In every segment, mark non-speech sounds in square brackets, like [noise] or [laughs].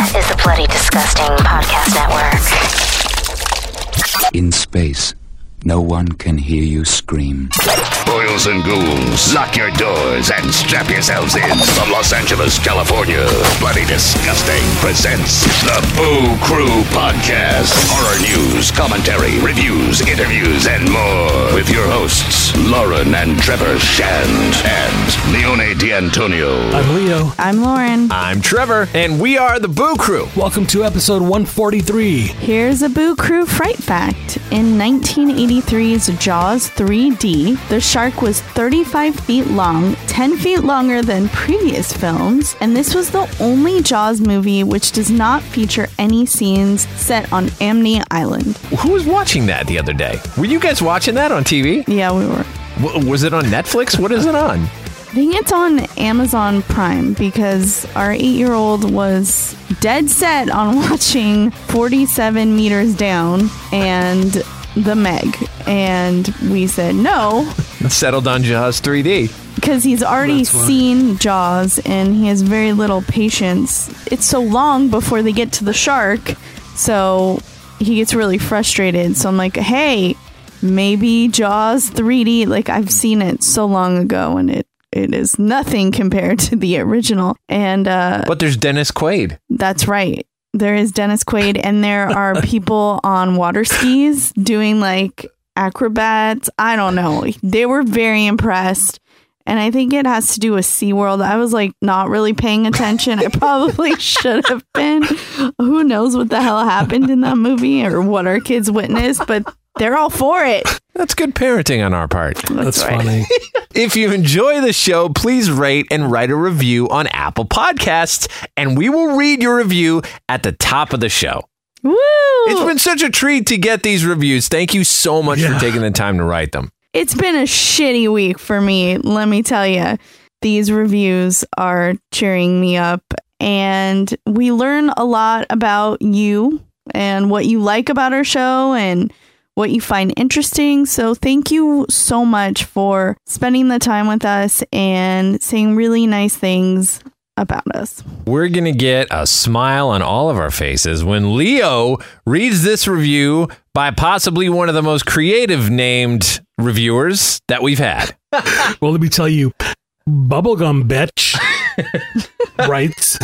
is the Bloody Disgusting Podcast Network. In space, no one can hear you scream. Boils and ghouls, lock your doors and strap yourselves in. From Los Angeles, California, Bloody Disgusting presents the Boo Crew Podcast. Horror news, commentary, reviews, interviews, and more. With your hosts, Lauren and Trevor Shand and Leone D'Antonio. I'm Leo. I'm Lauren. I'm Trevor, and we are the Boo Crew. Welcome to episode 143. Here's a Boo Crew fright fact. In 1983's Jaws 3D, the shark was 35 feet long, 10 feet longer than previous films, and this was the only Jaws movie which does not feature any scenes set on Amity Island. Who was watching that the other day? Were you guys watching that on TV? Yeah, we were. W- was it on Netflix? What is it on? I think it's on Amazon Prime because our eight year old was dead set on [laughs] watching 47 meters down and the Meg. And we said no [laughs] Settled on Jaws 3D. because he's already That's why. seen Jaws and he has very little patience. It's so long before they get to the shark. So he gets really frustrated. So I'm like, hey, maybe Jaws 3D. Like I've seen it so long ago and it. It is nothing [laughs] compared to the original. And uh, But there's Dennis Quaid. that's right. There is Dennis Quaid, and there are [laughs] people on water skis doing like acrobats. I don't know. They were very impressed. And I think it has to do with SeaWorld. I was like not really paying attention. I probably [laughs] should have been. Who knows what the hell happened in that movie or what our kids witnessed, but they're all for it. That's good parenting on our part. That's right. funny. [laughs] If you enjoy the show, please rate and write a review on Apple Podcasts, and we will read your review at the top of the show. Woo! It's been such a treat to get these reviews. Thank you so much Yeah. for taking the time to write them. It's been a shitty week for me, let me tell you. These reviews are cheering me up, and we learn a lot about you and what you like about our show and what you find interesting. So, thank you so much for spending the time with us and saying really nice things about us. We're going to get a smile on all of our faces when Leo reads this review by possibly one of the most creative named reviewers that we've had. [laughs] Well, let me tell you, Bubblegum Bitch [laughs] writes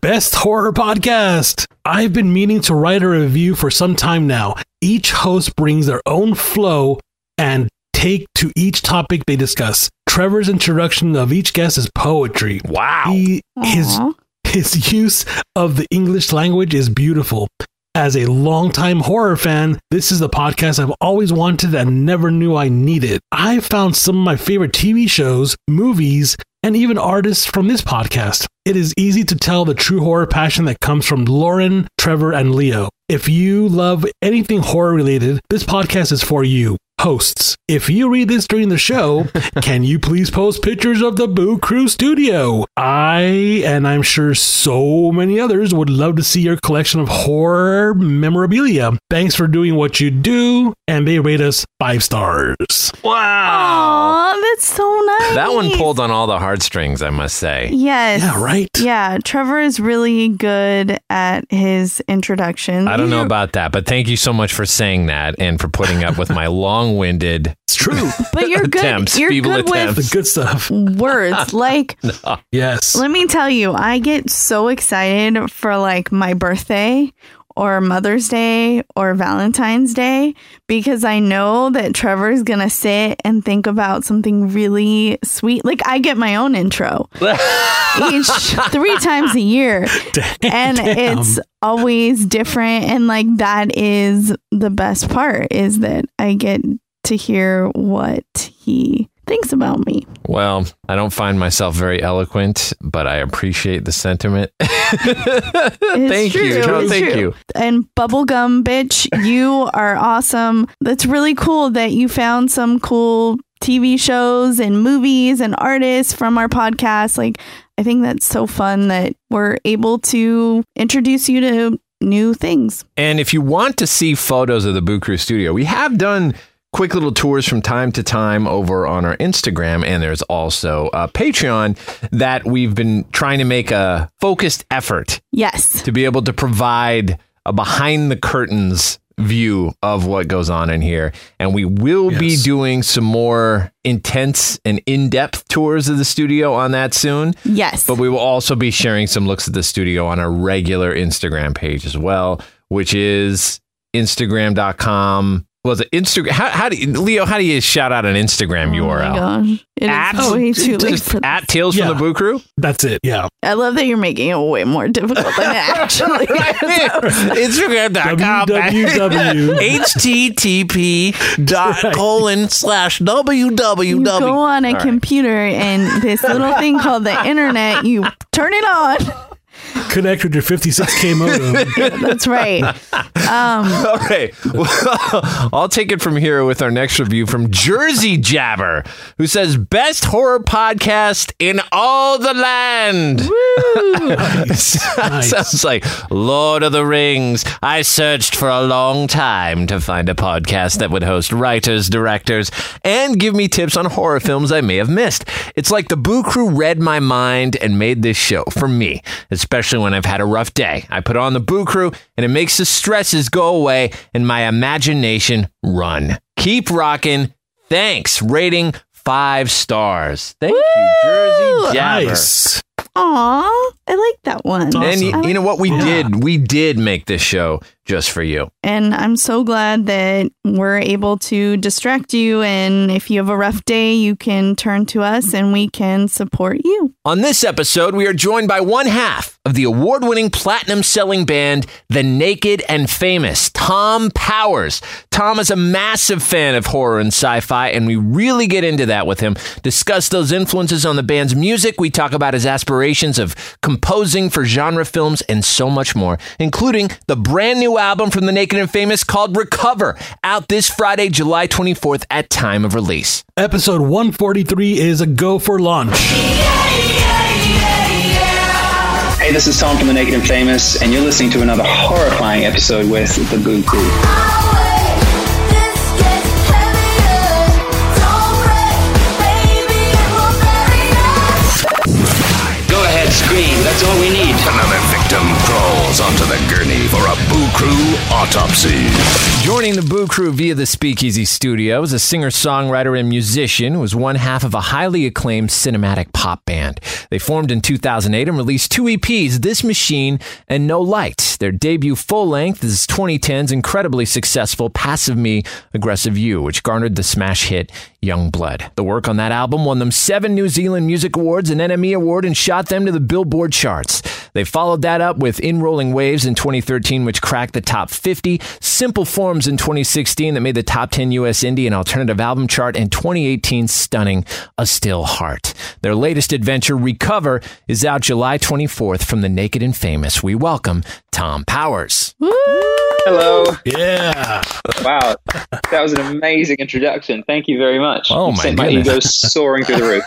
Best Horror Podcast. I've been meaning to write a review for some time now. Each host brings their own flow and take to each topic they discuss. Trevor's introduction of each guest is poetry. Wow. He, his his use of the English language is beautiful. As a longtime horror fan, this is the podcast I've always wanted and never knew I needed. I found some of my favorite TV shows, movies, and even artists from this podcast. It is easy to tell the true horror passion that comes from Lauren, Trevor, and Leo. If you love anything horror related, this podcast is for you. Hosts, if you read this during the show, [laughs] can you please post pictures of the Boo Crew studio? I, and I'm sure so many others, would love to see your collection of horror memorabilia. Thanks for doing what you do, and they rate us five stars. Wow. Aw, that's so nice. That one pulled on all the heartstrings, I must say. Yes. Yeah, right? Yeah, Trevor is really good at his introduction. I don't know about that, but thank you so much for saying that and for putting up with my [laughs] long-winded It's true. but you're good. attempts, you're feeble good the good stuff. words. [laughs] Like, Yes. let me tell you, I get so excited for like my birthday or Mother's Day or Valentine's Day because I know that Trevor's gonna sit and think about something really sweet. Like I get my own intro [laughs] each three times a year. and Damn. it's always different and like that is the best part is that i get to hear what he thinks about me Well, I don't find myself very eloquent, but I appreciate the sentiment. [laughs] Thank you. No, thank true. you. and bubblegum bitch you are awesome that's really cool that you found some cool tv shows and movies and artists from our podcast like i think that's so fun that we're able to introduce you to new things And if you want to see photos of the Boo Crew studio, we have done quick little tours from time to time over on our Instagram. And there's also a Patreon that we've been trying to make a focused effort Yes. to be able to provide a behind the curtains view of what goes on in here. And we will be doing some more intense and in depth tours of the studio on that soon. Yes. But we will also be sharing some looks at the studio on our regular Instagram page as well, which is Instagram.com. Was it Instagram? How, how do you, Leo? How do you shout out an Instagram Oh URL? my gosh. It At- is way [laughs] too late Just for at Tales Yeah. from the Boo Crew. That's it. Yeah. I love that you're making it way more difficult than it actually [laughs] is. Instagram.com. www. http dot Right. colon slash You go on a All right. computer and this little thing called the internet, you turn it on. Connect with your 56K modem. [laughs] That's right. Um, [laughs] All right. Well, [laughs] I'll take it from here with our next review from Jersey Jabber, who says, Best horror podcast in all the land. Nice. Sounds like Lord of the Rings. I searched for a long time to find a podcast that would host writers, directors, and give me tips on horror films I may have missed. It's like the Boo Crew read my mind and made this show for me, especially when I've had a rough day. I put on the Boo Crew and it makes the stresses go away and my imagination run. Keep rocking. Thanks. Rating five stars. Thank you, Jersey Jabber. Nice. aw, I like that one. And you, I you know what we Yeah. did? We did make this show just for you. And I'm so glad that we're able to distract you. And if you have a rough day, you can turn to us and we can support you. On this episode, we are joined by one half of the award winning platinum selling band, The Naked and Famous, Thom Powers. Thom is a massive fan of horror and sci fi, and we really get into that with him. Discuss those influences on the band's music. We talk about his aspirations of composing for genre films and so much more, including the brand new album from The Naked and Famous called Recover, out this Friday, July 24th at time of release. Episode 143 is a go for launch. Hey, this is Thom from The Naked and Famous, and you're listening to another horrifying episode with The Boo Crew. Go ahead, scream. That's all we need. Another victim crawls onto the gurney Boo Crew autopsy. Joining the Boo Crew via the Speakeasy Studio is a singer songwriter and musician was one half of a highly acclaimed cinematic pop band. They formed in 2008 and released two EPs, This Machine and No Light. Their debut full length is 2010's incredibly successful Passive Me, Aggressive You, which garnered the smash hit Young Blood. The work on that album won them seven New Zealand Music Awards, an NME Award, and shot them to the Billboard charts. They followed that up with In Rolling Waves in 2013, which cracked the top 50, Simple Forms in 2016 that made the top 10 US indie and alternative album chart, and 2018 stunning A Still Heart. Their latest adventure, Recover, is out July 24th from The Naked and Famous. We welcome Thom Powers. Hello. Yeah. Wow. That was an amazing introduction. Thank you very much. Oh, You my my ego soaring through the roof.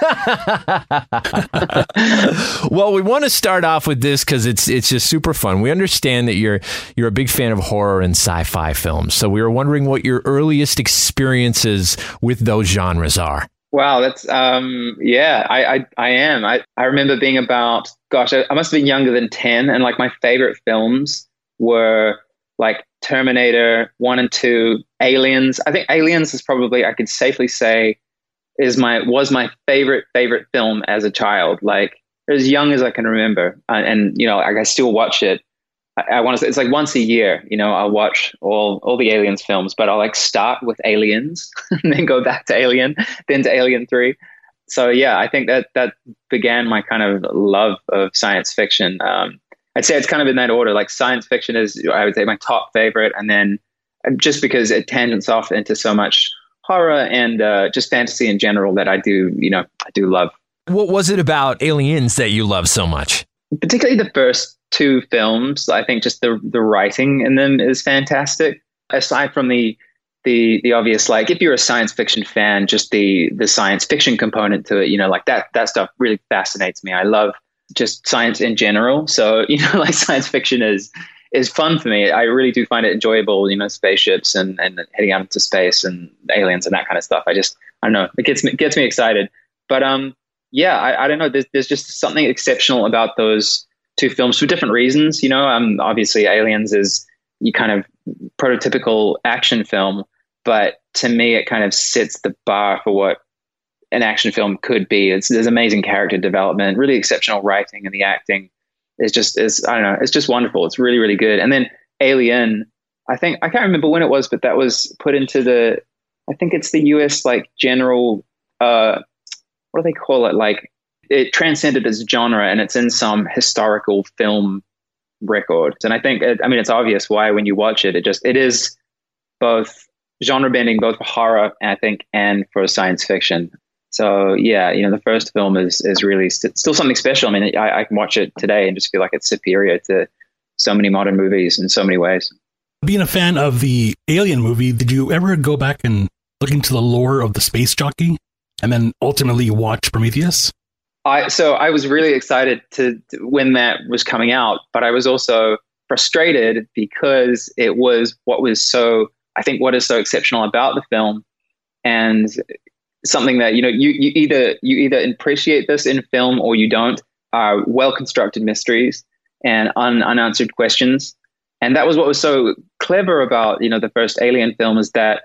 [laughs] Well, we want to start off with this because it's it's just super fun. We understand that you're you're a big fan of horror and sci-fi films, so we were wondering what your earliest experiences with those genres are. Wow, that's um yeah, I I, I am. I, I remember being about gosh, I, I must have been younger than ten and like my favorite films were like Terminator 1 and 2, Aliens. I think Aliens is probably I could safely say is my was my favorite favorite film as a child. Like as young as I can remember. Uh, and you know, like, I still watch it. I, I want to say it's like once a year, you know, I'll watch all all the Aliens films, but I'll like start with Aliens [laughs] and then go back to Alien, then to Alien 3. So yeah, I think that that began my kind of love of science fiction. Um, I'd say it's kind of in that order. Like science fiction is, I would say, my top favorite, and then uh, just because it tangents off into so much horror and uh, just fantasy in general that I do, you know, I do love. What was it about Aliens that you love so much? Particularly the first two films. I think just the the writing in them is fantastic. Aside from the the the obvious, like if you're a science fiction fan, just the the science fiction component to it, you know, like that that stuff really fascinates me. I love just science in general. So [laughs] you know, like science fiction is is fun for me. I really do find it enjoyable, you know, spaceships and, and heading out into space and aliens and that kind of stuff. I just, I don't know, it gets me, gets me excited. But um, yeah, I, I don't know. There's, there's just something exceptional about those two films for different reasons. You know, um, obviously Aliens is you kind of prototypical action film, but to me, it kind of sets the bar for what an action film could be. It's, there's amazing character development, really exceptional writing, and the acting is just is I don't know, it's just wonderful. It's really really good. And then Alien, I think I can't remember when it was, but that was put into the I think it's the U.S. like general uh, what do they call it? Like it transcended as genre, and it's in some historical film records. And I think I mean it's obvious why when you watch it, it just it is both genre bending, both for horror, I think, and for science fiction. So yeah, you know, the first film is is really st- still something special. I mean, I, I can watch it today and just feel like it's superior to so many modern movies in so many ways. Being a fan of the Alien movie, did you ever go back and look into the lore of the space jockey, and then ultimately watch Prometheus? I so I was really excited to, to when that was coming out, but I was also frustrated because it was what was so I think what is so exceptional about the film and something that you know you, you either you either appreciate this in film or you don't are well constructed mysteries and un, unanswered questions. And that was what was so clever about you know the first alien film is that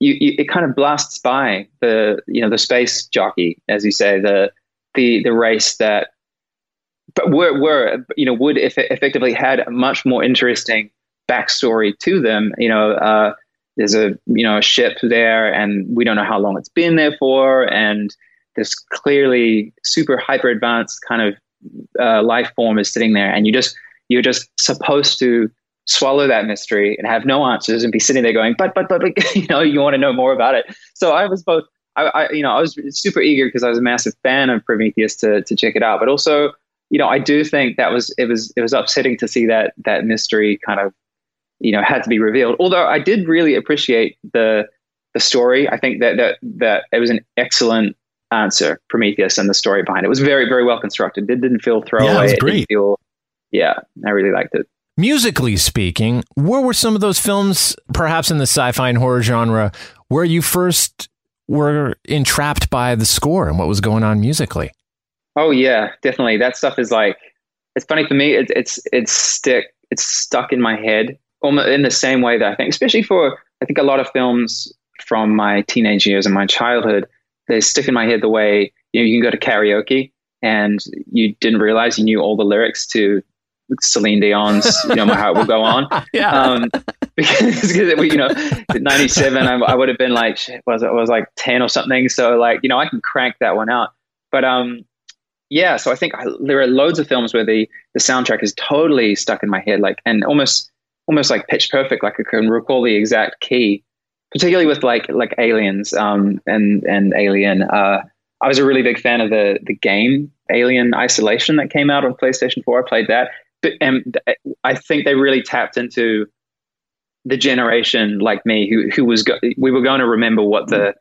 you, you, it kind of blasts by the you know the space jockey as you say the the the race that but were were you know would if effectively had a much more interesting backstory to them you know uh, there's a you know a ship there and we don't know how long it's been there for. And this clearly super hyper advanced kind of uh, life form is sitting there. And you just you're just supposed to swallow that mystery and have no answers and be sitting there going but but but, but [laughs] you know you want to know more about it. So i was both I, I you know i was super eager because i was a massive fan of prometheus to to check it out. But also you know i do think that was it was it was upsetting to see that that mystery kind of you know had to be revealed. Although I did really appreciate the the story. I think that that that it was an excellent answer, Prometheus, and the story behind it. it was very very well constructed. It didn't feel throwaway. Yeah, it was It great. didn't feel, yeah, I really liked it. Musically speaking, where were some of those films, perhaps in the sci-fi and horror genre, where you first were entrapped by the score and what was going on musically? Oh yeah, definitely. That stuff is like it's funny for me. It's it's it's stick it's stuck in my head in the same way that I think, especially for I think a lot of films from my teenage years and my childhood, they stick in my head the way you know you can go to karaoke and you didn't realize you knew all the lyrics to Celine Dion's "You Know My Heart Will Go On." [laughs] Yeah. um, [laughs] because, you know, '97, I, I would have been like, shit, was it was like 10 or something. So like, you know, I can crank that one out. But um, yeah. So I think I, there are loads of films where the the soundtrack is totally stuck in my head, like and almost almost like pitch perfect. Like I can recall the exact key, particularly with like like Aliens um, and and Alien. Uh, I was a really big fan of the the game Alien Isolation that came out on PlayStation 4. I played that, but and I think they really tapped into the generation like me who who was go- we were going to remember what the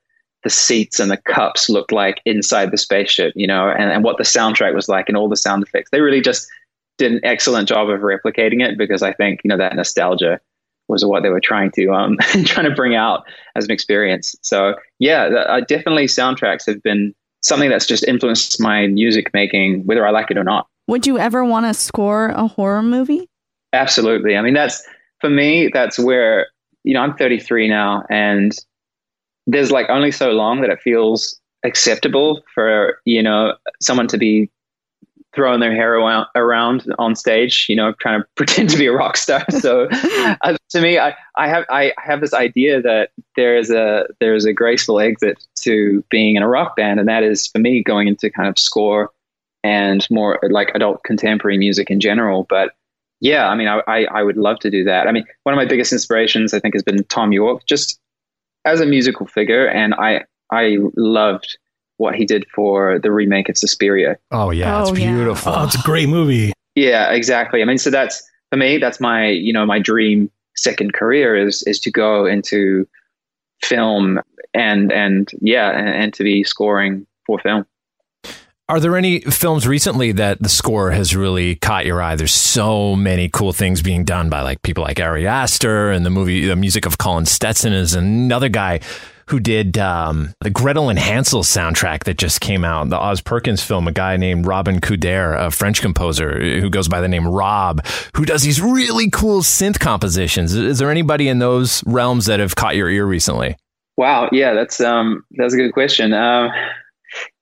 the seats and the cups looked like inside the spaceship, you know, and, and what the soundtrack was like and all the sound effects. They really just did an excellent job of replicating it because I think you know that nostalgia was what they were trying to um [laughs] trying to bring out as an experience. So yeah, the, uh, definitely soundtracks have been something that's just influenced my music making, whether I like it or not. Would you ever want to score a horror movie? Absolutely. I mean, that's for me. That's where you know I'm 33 now, and there's like only so long that it feels acceptable for you know someone to be throwing their hair around, on stage, you know, trying to [laughs] pretend to be a rock star. So, [laughs] uh, to me, I, I have I have this idea that there is a there is a graceful exit to being in a rock band, and that is for me going into kind of score and more like adult contemporary music in general. But yeah, I mean, I, I, I would love to do that. I mean, one of my biggest inspirations, I think, has been Thom Yorke, just as a musical figure, and I I loved what he did for the remake of Suspiria. Oh yeah, it's Oh, yeah. beautiful. Oh, it's a great movie. Yeah, exactly. I mean, so that's for me. That's my you know my dream second career is is to go into film and and yeah and, and to be scoring for film. Are there any films recently that the score has really caught your eye? There's so many cool things being done by like people like Ari Aster, and the movie, the music of Colin Stetson is another guy who did um, the Gretel and Hansel soundtrack that just came out, the Oz Perkins film, a guy named Robin Coudert, a French composer who goes by the name Rob, who does these really cool synth compositions. Is there anybody in those realms that have caught your ear recently? Wow, yeah, that's um, that's a good question. Um,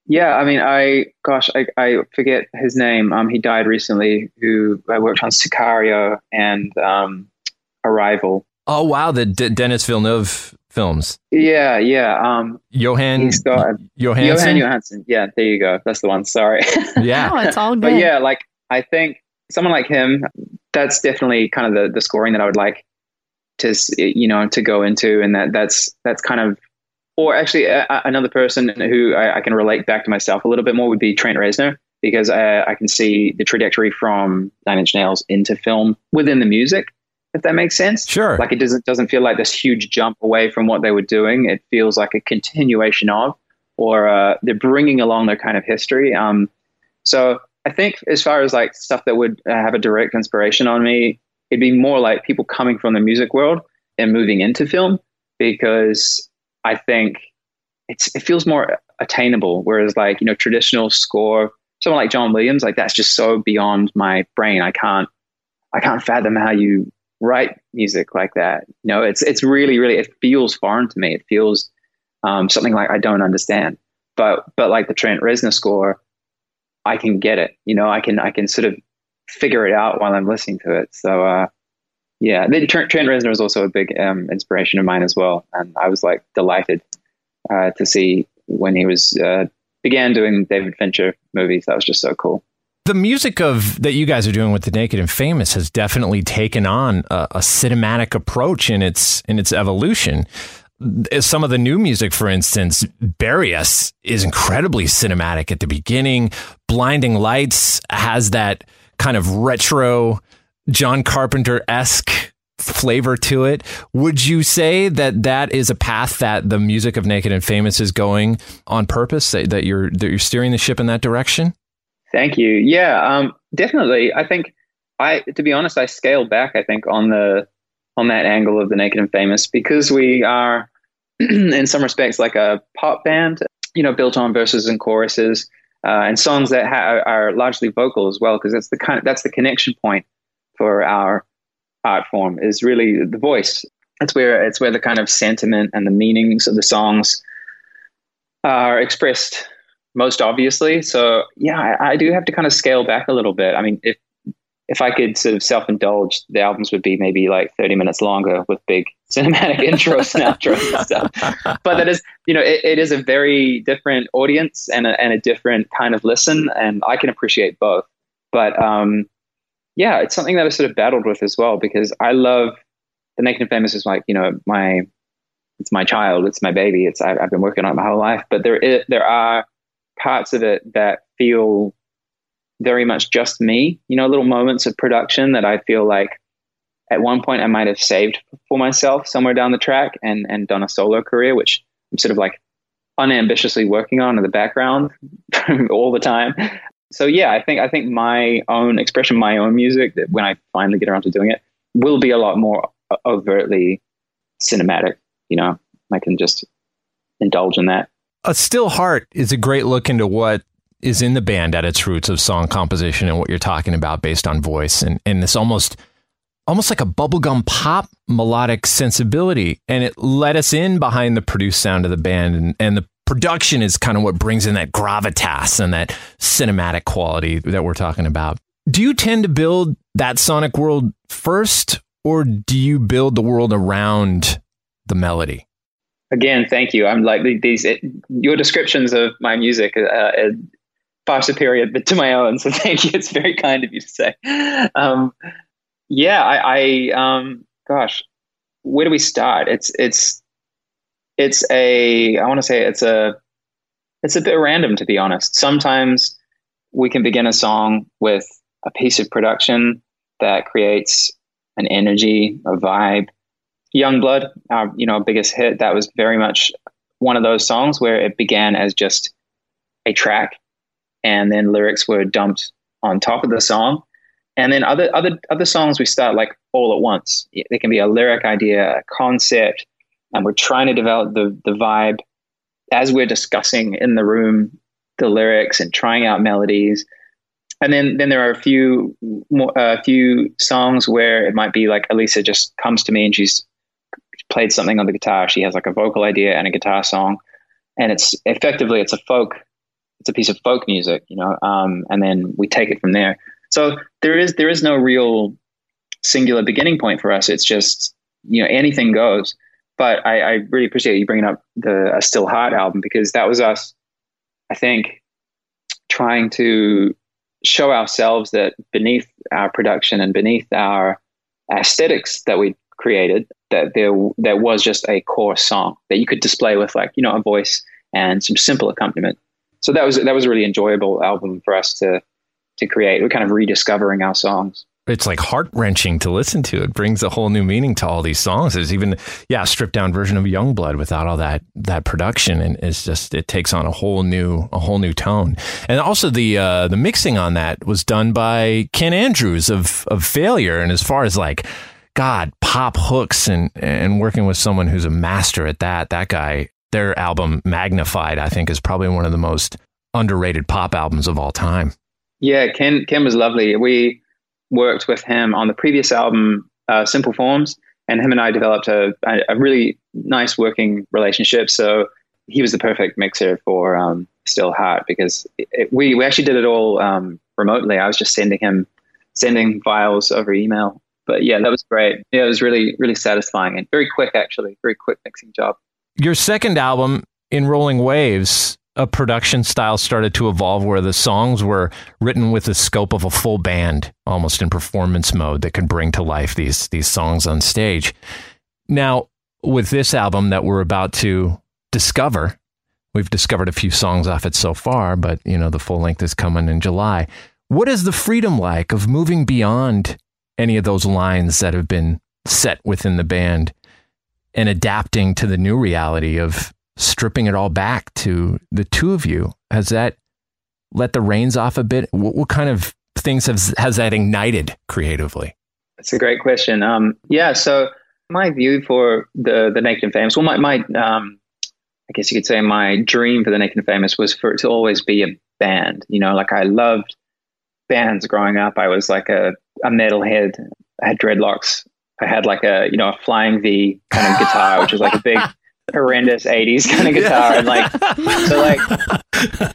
yeah, I mean, I gosh, I, I forget his name. Um, he died recently. Who I worked on Sicario and um, Arrival. Oh wow, the D- Denis Villeneuve films. Yeah, yeah. Um, Jóhann got Jóhannsson. Jóhann Jóhannsson. Yeah, there you go. That's the one. Sorry. [laughs] Yeah. Oh, it's all good. but yeah, like I think someone like him, that's definitely kind of the the scoring that I would like to you know to go into, and that that's that's kind of. Or actually, uh, another person who I, I can relate back to myself a little bit more would be Trent Reznor, because I, I can see the trajectory from Nine Inch Nails into film within the music, if that makes sense. Sure. Like it doesn't doesn't feel like this huge jump away from what they were doing. It feels like a continuation of, or uh, they're bringing along their kind of history. Um, so I think as far as like stuff that would uh, have a direct inspiration on me, it'd be more like people coming from the music world and moving into film because I think it's it feels more attainable. Whereas like you know traditional score, someone like John Williams, like that's just so beyond my brain. I can't I can't fathom how you write music like that. You know, it's it's really really it feels foreign to me. It feels um, something like I don't understand. But but like the Trent Reznor score, I can get it. You know, I can I can sort of figure it out while I'm listening to it. So uh, yeah, then Trent, Trent Reznor is also a big um, inspiration of mine as well, and I was like delighted uh, to see when he was uh, began doing David Fincher movies. That was just so cool. The music of that you guys are doing with the Naked and Famous has definitely taken on a, a cinematic approach in its in its evolution. Some of the new music, for instance, Bury Us is incredibly cinematic at the beginning. Blinding Lights has that kind of retro John Carpenter esque flavor to it. Would you say that that is a path that the music of Naked and Famous is going on purpose? That, that you're that you're steering the ship in that direction? Thank you. Yeah, um, definitely. I think I, to be honest, I scaled back. I think on the on that angle of the Naked and Famous because we are, [clears throat] in some respects, like a pop band. You know, built on verses and choruses uh, and songs that ha- are largely vocal as well, because that's the kind of, that's the connection point for our art form is really the voice. It's where it's where the kind of sentiment and the meanings of the songs are expressed most obviously. So yeah, I, I, do have to kind of scale back a little bit. I mean, if if I could sort of self indulge, the albums would be maybe like thirty minutes longer with big [laughs] cinematic intros and outros and stuff. But that is, you know, it, it is a very different audience and a, and a different kind of listen, and I can appreciate both. But um, yeah, it's something that I sort of battled with as well because I love the Naked and Famous is like you know my it's my child, it's my baby. It's I, I've been working on it my whole life, but there is, there are parts of it that feel very much just me. You know, little moments of production that I feel like at one point I might have saved for myself somewhere down the track and and done a solo career, which I'm sort of like unambitiously working on in the background [laughs] all the time. So yeah, I think I think my own expression, my own music, that when I finally get around to doing it, will be a lot more overtly cinematic. You know, I can just indulge in that. A Still Heart is a great look into what is in the band at its roots of song composition and what you're talking about based on voice and, and this almost almost like a bubblegum pop melodic sensibility. And it let us in behind the produced sound of the band and, and the production is kind of what brings in that gravitas and that cinematic quality that we're talking about. Do you tend to build that sonic world first or do you build the world around the melody? Again, thank you. I'm like these it, your descriptions of my music uh, are far superior [laughs] to my own. So thank you. It's very kind of you to say. Um, yeah, I, I um, gosh, where do we start? It's it's it's a I want to say it's a it's a bit random to be honest. Sometimes we can begin a song with a piece of production that creates an energy, a vibe, Youngblood, our you know biggest hit, that was very much one of those songs where it began as just a track, and then lyrics were dumped on top of the song. And then other other other songs we start like all at once. There can be a lyric idea, a concept, and we're trying to develop the the vibe as we're discussing in the room the lyrics and trying out melodies. And then then there are a few a few songs where it might be like Alisa just comes to me and she's played something on the guitar. She has like a vocal idea and a guitar song, and it's effectively it's a folk, it's a piece of folk music, you know. Um, and then we take it from there. So there is there is no real singular beginning point for us. It's just you know anything goes. But I, I really appreciate you bringing up the a Still Heart album because that was us. I think trying to show ourselves that beneath our production and beneath our aesthetics that we created, that there there was just a core song that you could display with like you know a voice and some simple accompaniment. So that was that was a really enjoyable album for us to to create. We're kind of rediscovering our songs it's like heart wrenching to listen to. It brings a whole new meaning to all these songs. There's even yeah, stripped down version of Youngblood without all that that production, and it's just it takes on a whole new a whole new tone. And also the uh, the mixing on that was done by Ken Andrews of of Failure. And as far as like God pop hooks and and working with someone who's a master at that, that guy, their album Magnified, I think, is probably one of the most underrated pop albums of all time. Yeah, Ken Ken was lovely. We worked with him on the previous album, uh, Simple Forms, and him and I developed a, a, really nice working relationship. So he was the perfect mixer for um, Still Heart because it, we we actually did it all um, remotely. I was just sending him sending files over email. But yeah, that was great. Yeah, it was really really satisfying and very quick actually, very quick mixing job. Your second album, In Rolling Waves, a production style started to evolve where the songs were written with the scope of a full band, almost in performance mode, that could bring to life these these songs on stage. Now, with this album that we're about to discover, we've discovered a few songs off it so far, but you know the full length is coming in July. What is the freedom like of moving beyond any of those lines that have been set within the band and adapting to the new reality of stripping it all back to the two of you, has that let the reins off a bit? What, what kind of things has has that ignited creatively? That's a great question. Um, yeah, so my view for the the Naked and Famous, well, my my um, I guess you could say my dream for the Naked and Famous was for it to always be a band. You know, like I loved bands growing up. I was like a a metalhead. I had dreadlocks. I had like a you know a flying V kind of guitar, which was like a big [laughs] horrendous 80s kind of guitar and like so like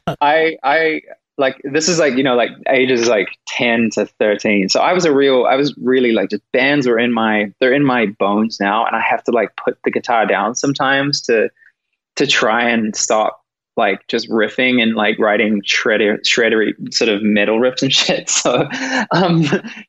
[laughs] i i like this is like you know like ages like 10 to 13 so i was a real i was really like just bands were in my they're in my bones now and i have to like put the guitar down sometimes to to try and stop like just riffing and like writing shredder shreddery sort of metal riffs and [laughs] shit so um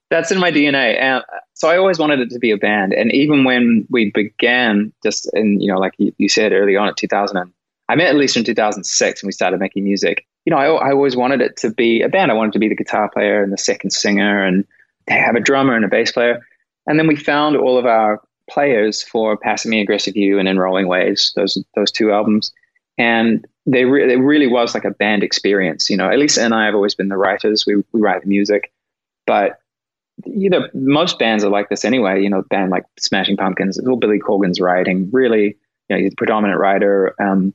that's in my dna and so I always wanted it to be a band. And even when we began, just in, you know, like you, you said early on at 2000, I met Alisa in 2006 and we started making music. You know, I, I always wanted it to be a band. I wanted to be the guitar player and the second singer and have a drummer and a bass player. And then we found all of our players for Passive Me Aggressive You and In Rolling Waves, those those two albums. And they re- it really was like a band experience. You know, Alisa and I have always been the writers. We, we write the music. But you know, most bands are like this anyway. You know, band like Smashing Pumpkins, little Billy Corgan's writing, really, you know, he's the predominant writer. Um,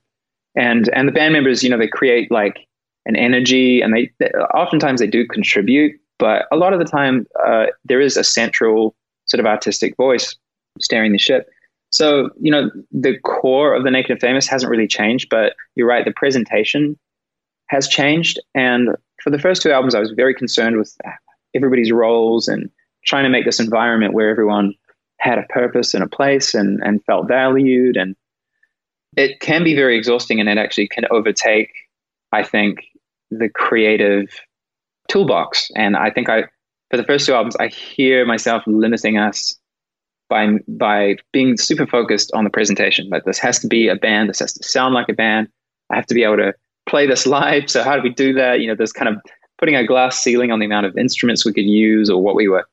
and and the band members, you know, they create like an energy, and they, they oftentimes they do contribute, but a lot of the time uh, there is a central sort of artistic voice steering the ship. So you know, the core of the Naked and Famous hasn't really changed, but you're right, the presentation has changed. And for the first two albums, I was very concerned with everybody's roles and trying to make this environment where everyone had a purpose and a place and, and felt valued. And it can be very exhausting and it actually can overtake, I think, the creative toolbox. And I think I, for the first two albums, I hear myself limiting us by, by being super focused on the presentation. Like this has to be a band, this has to sound like a band. I have to be able to play this live. So how do we do that? You know, there's kind of putting a glass ceiling on the amount of instruments we could use or what we were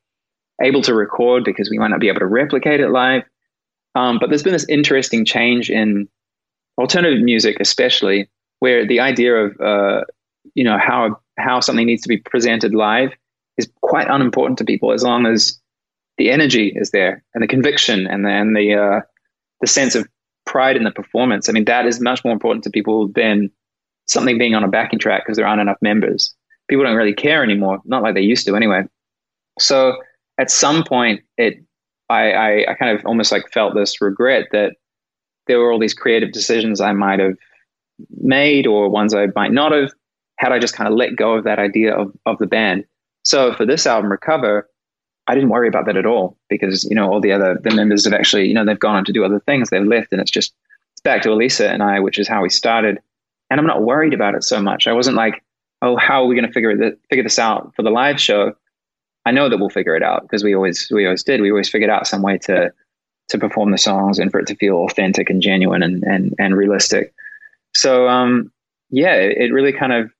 able to record because we might not be able to replicate it live. Um, but there's been this interesting change in alternative music, especially where the idea of uh, you know how how something needs to be presented live is quite unimportant to people as long as the energy is there and the conviction and the and the uh, the sense of pride in the performance. I mean, that is much more important to people than something being on a backing track because there aren't enough members. People don't really care anymore, not like they used to anyway. So at some point, it I, I, I kind of almost like felt this regret that there were all these creative decisions I might have made or ones I might not have had I just kind of let go of that idea of, of the band. So for this album, Recover, I didn't worry about that at all because, you know, all the other, the members have actually, you know, they've gone on to do other things. They've left and it's just, it's back to Alisa and I, which is how we started. And I'm not worried about it so much. I wasn't like, oh, how are we going to figure, figure this out for the live show? I know that we'll figure it out because we always, we always did. We always figured out some way to, to perform the songs and for it to feel authentic and genuine and, and, and realistic. So, um, yeah, it, it really kind of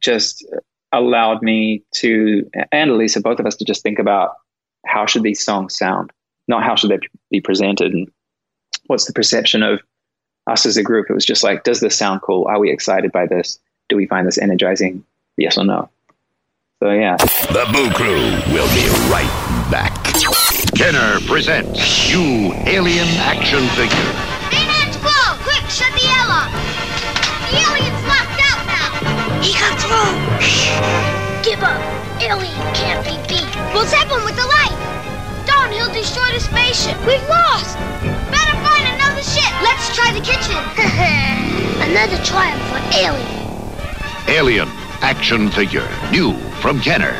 just allowed me to, and Alisa, both of us to just think about how should these songs sound, not how should they be presented and what's the perception of us as a group. It was just like, does this sound cool? Are we excited by this? Do we find this energizing? Yes or no? So yeah. The Boo Crew will be right back. Kenner presents new alien action figure. Bayonets glow! Quick, shut the L off! The alien's locked out now! He got through! Shh! Give up! Alien can't be beat! We'll zap him with the light! Spaceship! We've lost! Better find another ship! Let's try the kitchen! [laughs] another triumph for Alien! Alien action figure. New from Kenner.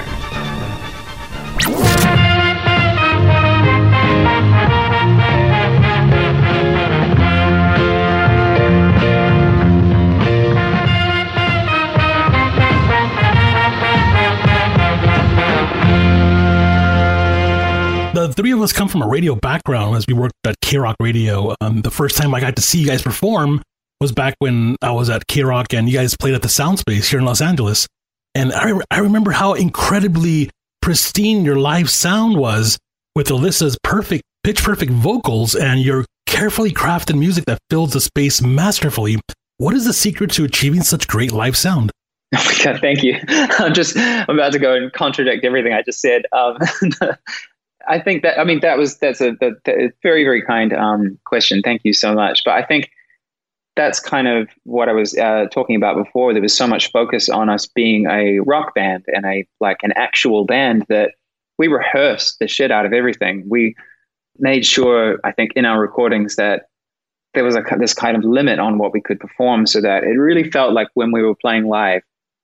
The three of us come from a radio background as we worked at KROQ Radio. Um, the first time I got to see you guys perform was back when I was at KROQ and you guys played at the Sound Space here in Los Angeles. And I, I remember how incredibly pristine your live sound was with Alisa's perfect, pitch perfect vocals and your carefully crafted music that fills the space masterfully. What is the secret to achieving such great live sound? [laughs] Oh my god, thank you. [laughs] I'm just I'm about to go and contradict everything I just said. Um, [laughs] I think that I mean that was that's a, very very kind um, question. Thank you so much. But I think that's kind of what I was uh, talking about before. There was so much focus on us being a rock band and a like an actual band that we rehearsed the shit out of everything. We made sure I think in our recordings that there was a this kind of limit on what we could perform, so that it really felt like when we were playing live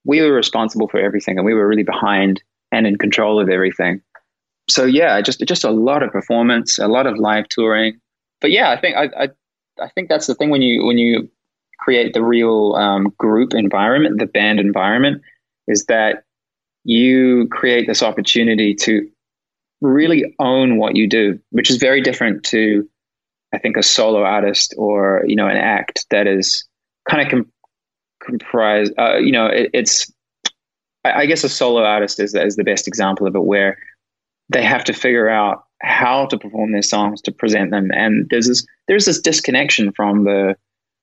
we were responsible for everything and we were really behind and in control of everything. So yeah, just just a lot of performance, a lot of live touring. But yeah, I think I I, I think that's the thing when you when you create the real um, group environment, the band environment, is that you create this opportunity to really own what you do, which is very different to I think a solo artist or you know an act that is kind of com- comprise uh, you know it, it's I, I, guess a solo artist is, is the best example of it where they have to figure out how to perform their songs to present them. And there's this there's this disconnection from the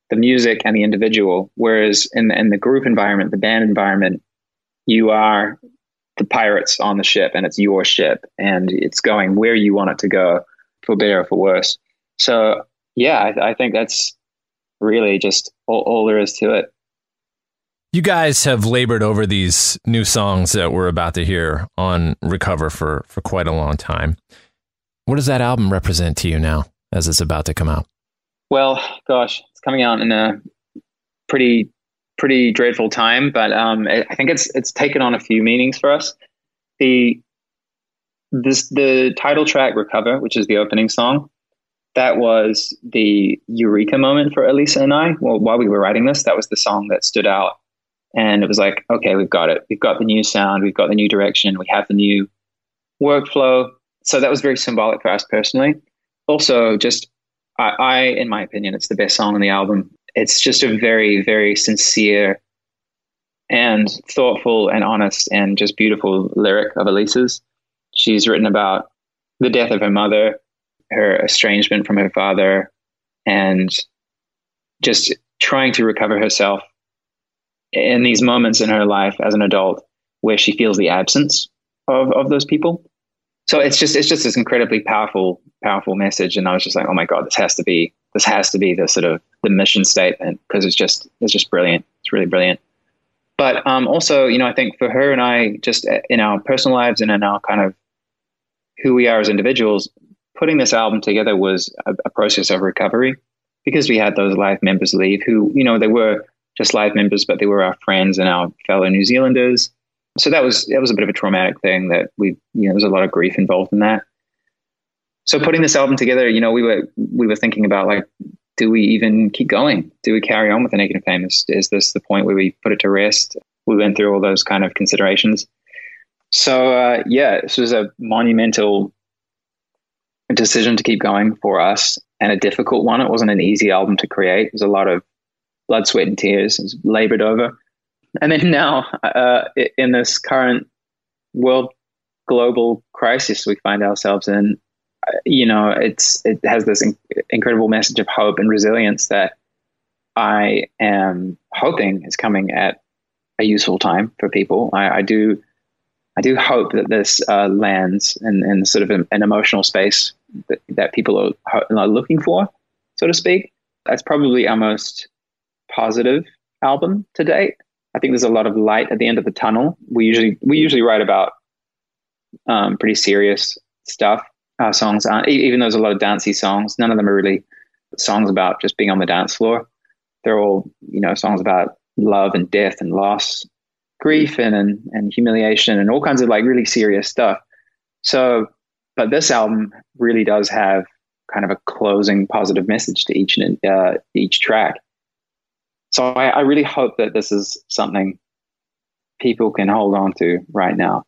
the music and the individual. Whereas in the, in the group environment the band environment you are the pirates on the ship and it's your ship and it's going where you want it to go for better or for worse. So yeah i, I think that's really just all, all there is to it you guys have labored over these new songs that we're about to hear on Recover for, for quite a long time. What does that album represent to you now as it's about to come out? Well, gosh, it's coming out in a pretty pretty dreadful time, but um, I think it's it's taken on a few meanings for us. The this the title track "Recover," which is the opening song, that was the eureka moment for Alisa and I. Well, while we were writing this, that was the song that stood out and it was like, okay, we've got it. We've got the new sound. We've got the new direction. We have the new workflow. So that was very symbolic for us personally. Also, just I, I, in my opinion, it's the best song on the album. It's just a very, very sincere and thoughtful and honest and just beautiful lyric of Alisa's. She's written about the death of her mother, her estrangement from her father, and just trying to recover herself in these moments in her life as an adult where she feels the absence of, of those people. So it's just it's just this incredibly powerful powerful message, and I was just like, oh my god, this has to be this has to be the sort of the mission statement because it's just it's just brilliant. It's really brilliant. But um, also, you know, I think for her and I, just in our personal lives and in our kind of who we are as individuals, putting this album together was a, a process of recovery because we had those live members leave who, you know, they were just live members, but they were our friends and our fellow New Zealanders. So that was that was a bit of a traumatic thing that we, you know, there's a lot of grief involved in that. So putting this album together, you know, we were we were thinking about like, do we even keep going? Do we carry on with the Naked and Famous? Is this the point where we put it to rest? We went through all those kind of considerations. So uh, yeah, this was a monumental decision to keep going for us and a difficult one. It wasn't an easy album to create. Was a lot of blood, sweat, and tears. Was labored over. And then now, uh, in this current world global crisis we find ourselves in, uh, you know, it's it has this in- incredible message of hope and resilience that I am hoping is coming at a useful time for people. I, I do I do hope that this uh, lands in, in sort of an, an emotional space that, that people are, are, looking for, so to speak. That's probably our most positive album to date. I think there's a lot of light at the end of the tunnel. We usually we usually write about um, pretty serious stuff. Our songs aren't, even though there's a lot of dancey songs. None of them are really songs about just being on the dance floor. They're all you know songs about love and death and loss grief and, and and humiliation and all kinds of like really serious stuff. So, but this album really does have kind of a closing positive message to each uh, each track. So I, I really hope that this is something people can hold on to right now.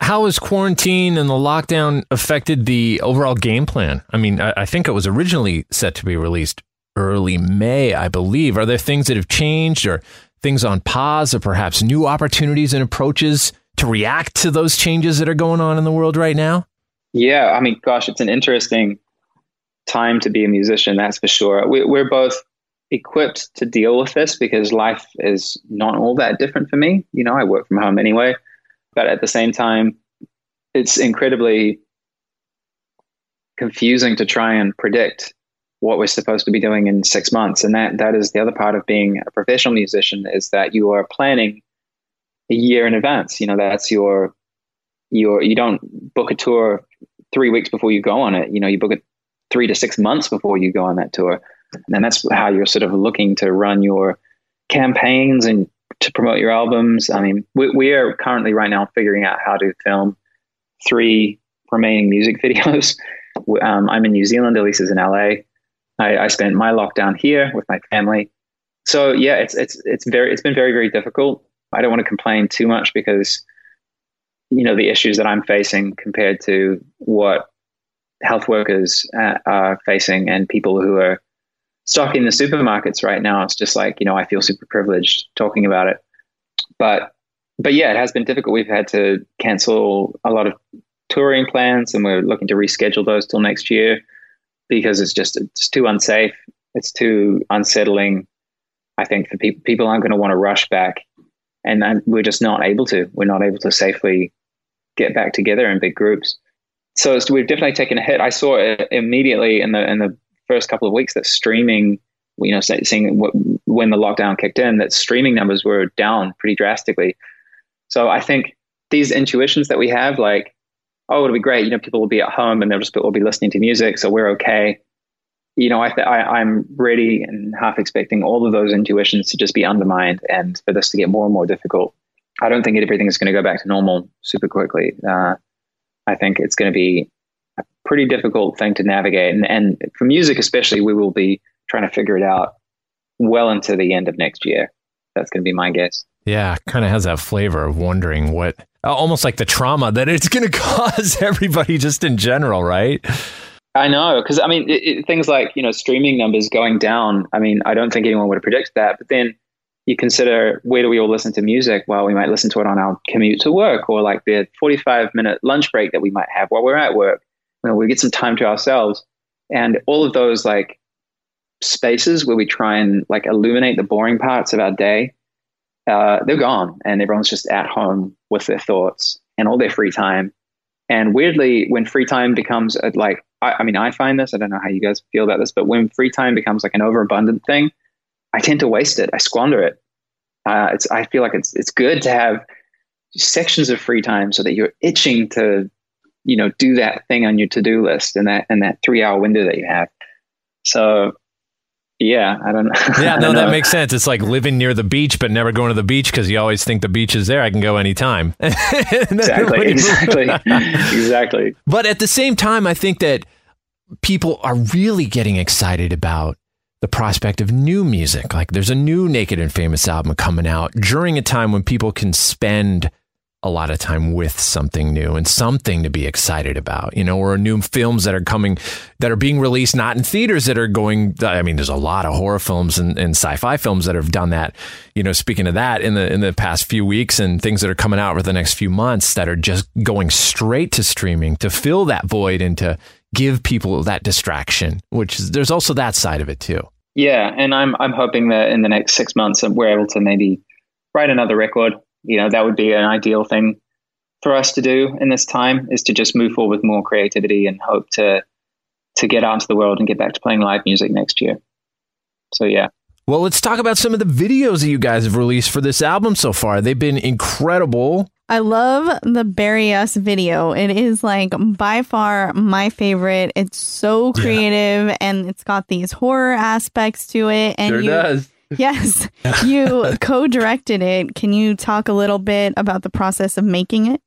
How has quarantine and the lockdown affected the overall game plan? I mean, I, I, think it was originally set to be released early May, I believe. Are there things that have changed or things on pause or perhaps new opportunities and approaches to react to those changes that are going on in the world right now? Yeah, I mean, gosh, it's an interesting time to be a musician, that's for sure. We, we're both equipped to deal with this because life is not all that different for me. You know, I work from home anyway, but at the same time, it's incredibly confusing to try and predict what we're supposed to be doing in six months. And that that is the other part of being a professional musician is that you are planning a year in advance. You know, that's your your you don't book a tour three weeks before you go on it. You know, you book it three to six months before you go on that tour. And that's how you're sort of looking to run your campaigns and to promote your albums. I mean, we, we are currently right now figuring out how to film three remaining music [laughs] videos. Um, I'm in New Zealand, Alisa is in LA. I, I spent my lockdown here with my family. So yeah, it's it's it's very it's been very very difficult. I don't want to complain too much because you know the issues that I'm facing compared to what health workers uh, are facing and people who are stocking the supermarkets right now. It's just like you know I feel super privileged talking about it, but but yeah, it has been difficult. We've had to cancel a lot of touring plans, and we're looking to reschedule those till next year because it's just it's too unsafe. It's too unsettling. I think for people, people aren't going to want to rush back, and we're just not able to. We're not able to safely get back together in big groups. So we've definitely taken a hit. I saw it immediately in the in the first couple of weeks that streaming, you know, seeing when the lockdown kicked in, that streaming numbers were down pretty drastically. So I think these intuitions that we have, like oh, it'll be great. You know, people will be at home and they'll just will be listening to music, so we're okay. You know, I, th- I I'm ready and half expecting all of those intuitions to just be undermined and for this to get more and more difficult. I don't think everything is going to go back to normal super quickly. Uh, I think it's going to be pretty difficult thing to navigate, and, and for music especially, we will be trying to figure it out well into the end of next year. That's going to be my guess. Yeah, kind of has that flavor of wondering what uh, almost like the trauma that it's going [laughs] to cause everybody just in general, right? I know, because I mean, it, it, things like you know streaming numbers going down. I mean, I don't think anyone would have predicted that. But then you consider where do we all listen to music? Well, we might listen to it on our commute to work, or like the forty-five minute lunch break that we might have while we're at work. We get some time to ourselves, and all of those like spaces where we try and like illuminate the boring parts of our day uh, they're gone, and everyone's just at home with their thoughts and all their free time. And weirdly, when free time becomes a, like, I, I mean, I find this. I don't know how you guys feel about this, but when free time becomes like an overabundant thing, I tend to waste it. I squander it. Uh, it's I feel like it's it's good to have sections of free time so that you're itching to, you know, do that thing on your to do list in that in that three hour window that you have. So yeah, I don't know. [laughs] Yeah, no, that makes sense. It's like living near the beach, but never going to the beach because you always think the beach is there. I can go anytime. [laughs] exactly, exactly, [laughs] exactly. But at the same time, I think that people are really getting excited about the prospect of new music. Like there's a new Naked and Famous album coming out during a time when people can spend a lot of time with something new and something to be excited about, you know, or new films that are coming that are being released not in theaters that are going. I mean, there's a lot of horror films and, and sci-fi films that have done that. You know, speaking of that, in the in the past few weeks and things that are coming out over the next few months that are just going straight to streaming to fill that void and to give people that distraction. Which is, there's also that side of it too. Yeah, and I'm I'm hoping that in the next six months we're able to maybe write another record. You know, that would be an ideal thing for us to do in this time is to just move forward with more creativity and hope to to get out into the world and get back to playing live music next year. So yeah. Well, let's talk about some of the videos that you guys have released for this album so far. They've been incredible. I love the Bury Us video. It is like by far my favorite. It's so creative and it's got these horror aspects to it. And sure you, [laughs] Yes, you co-directed it. Can you talk a little bit about the process of making it?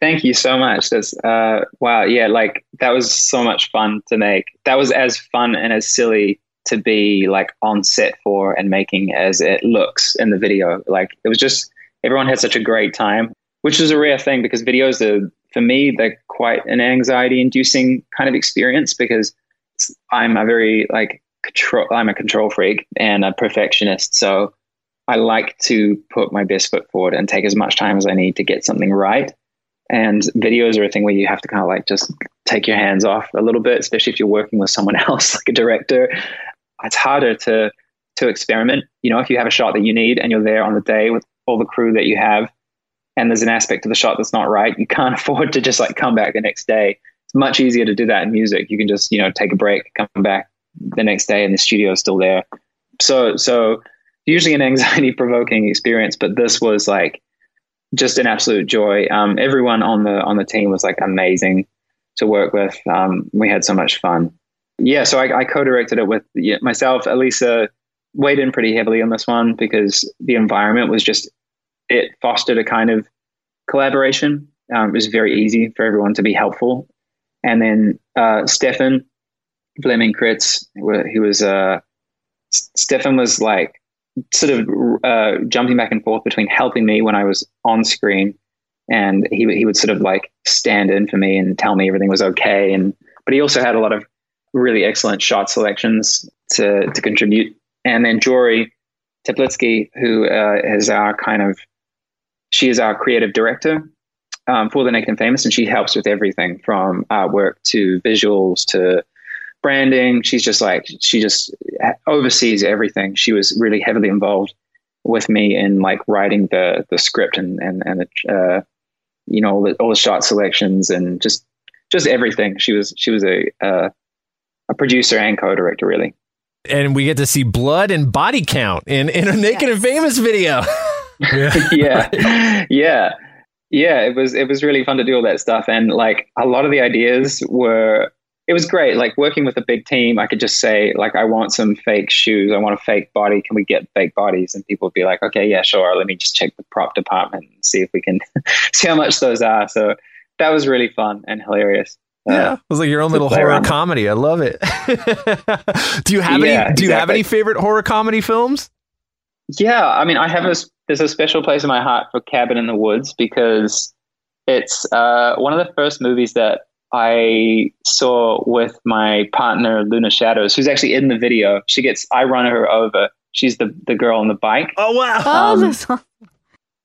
Thank you so much. That's uh wow, yeah, like that was so much fun to make. That was as fun and as silly to be like on set for and making as it looks in the video. Like it was just everyone had such a great time, which is a rare thing because videos are for me they're quite an anxiety inducing kind of experience because I'm a very like control I'm a control freak and a perfectionist. So I like to put my best foot forward and take as much time as I need to get something right. And videos are a thing where you have to kind of like just take your hands off a little bit, especially if you're working with someone [laughs] else, like a director. It's harder to to experiment. You know, if you have a shot that you need and you're there on the day with all the crew that you have, and there's an aspect of the shot that's not right, you can't [laughs] afford to just like come back the next day. It's much easier to do that in music. You can just, you know, take a break, come back the next day and the studio is still there. So so usually an [laughs] anxiety provoking experience, but this was like just an absolute joy. Um, everyone on the on the team was like amazing to work with. Um, we had so much fun. Yeah, so I, I co-directed it with yeah, myself. Alisa weighed in pretty heavily on this one because the environment was just it fostered a kind of collaboration. Um, it was very easy for everyone to be helpful. And then uh, Stefan Fleming Kritz, he was uh, Stefan was like sort of uh, jumping back and forth between helping me when I was on screen, and he he would sort of like stand in for me and tell me everything was okay. And but he also had a lot of really excellent shot selections to to contribute. And then Jory Teplitsky, who uh, is our kind of she is our creative director um, for the Naked and Famous, and she helps with everything from artwork to visuals to branding. She's just like she just oversees everything. She was really heavily involved with me in like writing the the script and and and the, uh, you know all the, all the shot selections and just just everything. She was she was a uh, a producer and co-director really. And we get to see blood and body count in in a Naked and Famous video. [laughs] [laughs] yeah, yeah, yeah. It was it was really fun to do all that stuff, and like a lot of the ideas were. It was great. Like working with a big team, I could just say like, I want some fake shoes. I want a fake body. Can we get fake bodies? And people would be like, okay, yeah, sure. Let me just check the prop department and see if we can [laughs] see how much those are. So that was really fun and hilarious. Yeah, it was like your own little horror around. comedy. I love it. do you have Yeah, any? Do you have any favorite horror comedy films? Yeah, I mean, I have a there's a special place in my heart for Cabin in the Woods because it's uh, one of the first movies that I saw with my partner Luna Shadows, who's actually in the video. She gets I run her over. She's the the girl on the bike, Oh wow! Oh, Um, that's aw-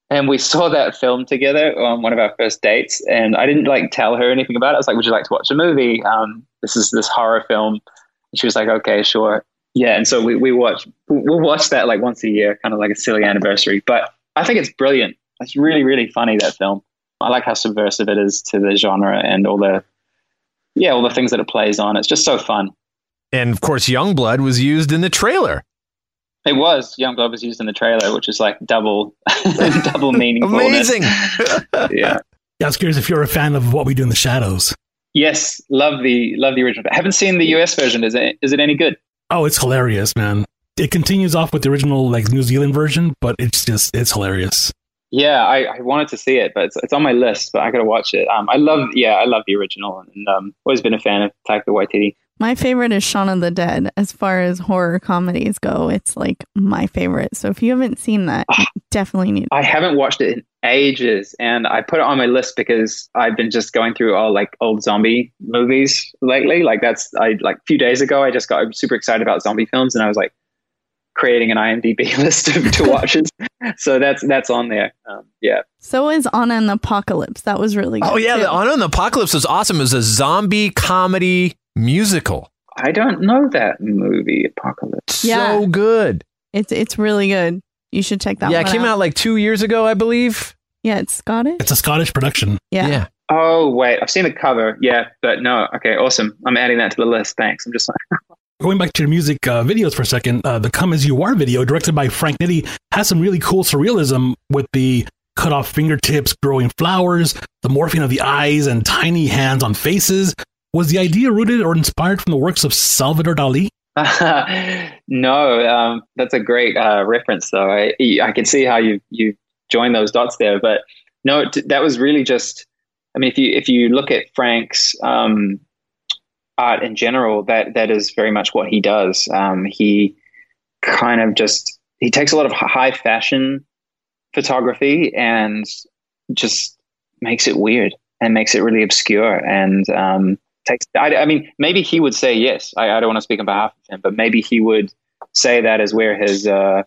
and we saw that film together on one of our first dates. And I didn't like tell her anything about it. I was like, "Would you like to watch a movie? Um, this is this horror film." And she was like, "Okay, sure." Yeah, and so we we watch we'll watch that like once a year, kind of like a silly anniversary. But I think it's brilliant. It's really really funny that film. I like how subversive it is to the genre and all the yeah all the things that it plays on. It's just so fun. And of course, Youngblood was used in the trailer. It was Youngblood was used in the trailer, which is like double [laughs] double [laughs] meaningfulness. Amazing. [laughs] yeah. Yeah, I was curious if you're a fan of what we do in the shadows. Yes, love the love the original. I Haven't seen the US version. Is it is it any good? Oh, it's hilarious, man. It continues off with the original like New Zealand version, but it's just it's hilarious. Yeah, I, I wanted to see it, but it's, it's on my list. But I got to watch it. Um, I love yeah, I love the original, and um, always been a fan of Taika Waititi. My favorite is Shaun of the Dead. As far as horror comedies go, it's like my favorite. So if you haven't seen that, [sighs] definitely need. To. I haven't watched it in ages, and I put it on my list because I've been just going through all like old zombie movies lately. Like that's I like a few days ago, I just got super excited about zombie films, and I was like creating an IMDb [laughs] list of to watches. so that's that's on there. Um, yeah. So is Anna and the Apocalypse. That was really good. Oh yeah, too. the Anna and the Apocalypse was awesome. It was a zombie comedy musical. I don't know that movie, Apocalypse. Yeah. So good. It's it's really good. You should check that out. yeah, one it came out like two years ago, I believe. Yeah, it's Scottish. It's a Scottish production. Yeah. Yeah. Oh wait, I've seen the cover. Yeah, but no. Okay, awesome. I'm adding that to the list. Thanks. I'm just like, [laughs] Going back to your music uh, videos for a second, uh, the "Come as You Are" video, directed by Frank Nitti, has some really cool surrealism with the cut off fingertips, growing flowers, the morphing of the eyes, and tiny hands on faces. Was the idea rooted or inspired from the works of Salvador Dali? [laughs] no, um, that's a great uh, reference, though. I, I can see how you you join those dots there, but no, that was really just. I mean, if you if you look at Frank's um, art in general, that that is very much what he does. Um, he kind of just he takes a lot of high fashion photography and just makes it weird and makes it really obscure and um, takes. I, I, mean, maybe he would say yes. I, I, don't want to speak on behalf of him, but maybe he would say that is where his uh,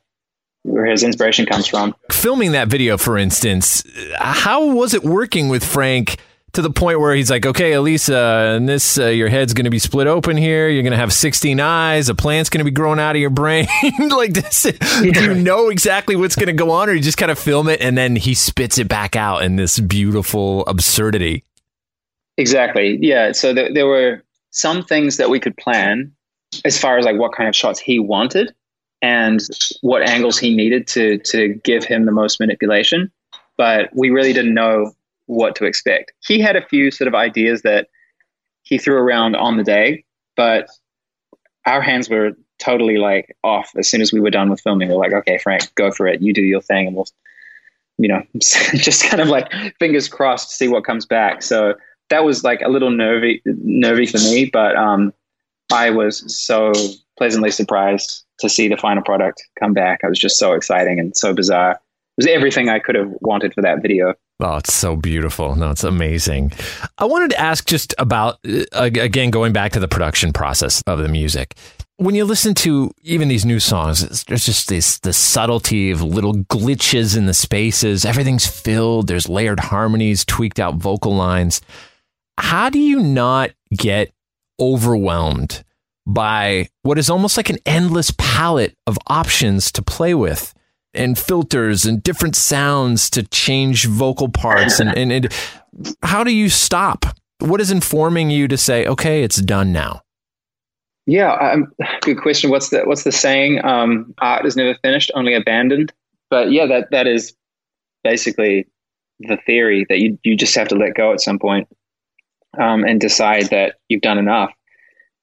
where his inspiration comes from. Filming that video, for instance, how was it working with Frank? To the point where he's like, okay, Alisa, and this, uh, your head's going to be split open here. You're going to have 16 eyes. A plant's going to be growing out of your brain. [laughs] like this. Yeah. Do you know exactly what's going to go on or you just kind of film it and then he spits it back out in this beautiful absurdity? Exactly. Yeah. So th- there were some things that we could plan as far as like what kind of shots he wanted and what angles he needed to, to give him the most manipulation. But we really didn't know what to expect. He had a few sort of ideas that he threw around on the day, but our hands were totally like off as soon as we were done with filming. We're like, okay, Frank, go for it. You do your thing, and we'll, you know, [laughs] just kind of like fingers crossed, see what comes back. So that was like a little nervy, nervy for me, but um, I was so pleasantly surprised to see the final product come back. It was just so exciting and so bizarre. Was everything I could have wanted for that video. Oh, it's so beautiful. No, it's amazing. I wanted to ask just about, uh, again, going back to the production process of the music. When you listen to even these new songs, there's just this the subtlety of little glitches in the spaces. Everything's filled. There's layered harmonies, tweaked out vocal lines. How do you not get overwhelmed by what is almost like an endless palette of options to play with? And filters and different sounds to change vocal parts and, and, and how do you stop? What is informing you to say okay it's done now yeah um, good question. What's the what's the saying? Um, art is never finished only abandoned. But yeah that that is basically the theory that you you just have to let go at some point, um, and decide that you've done enough.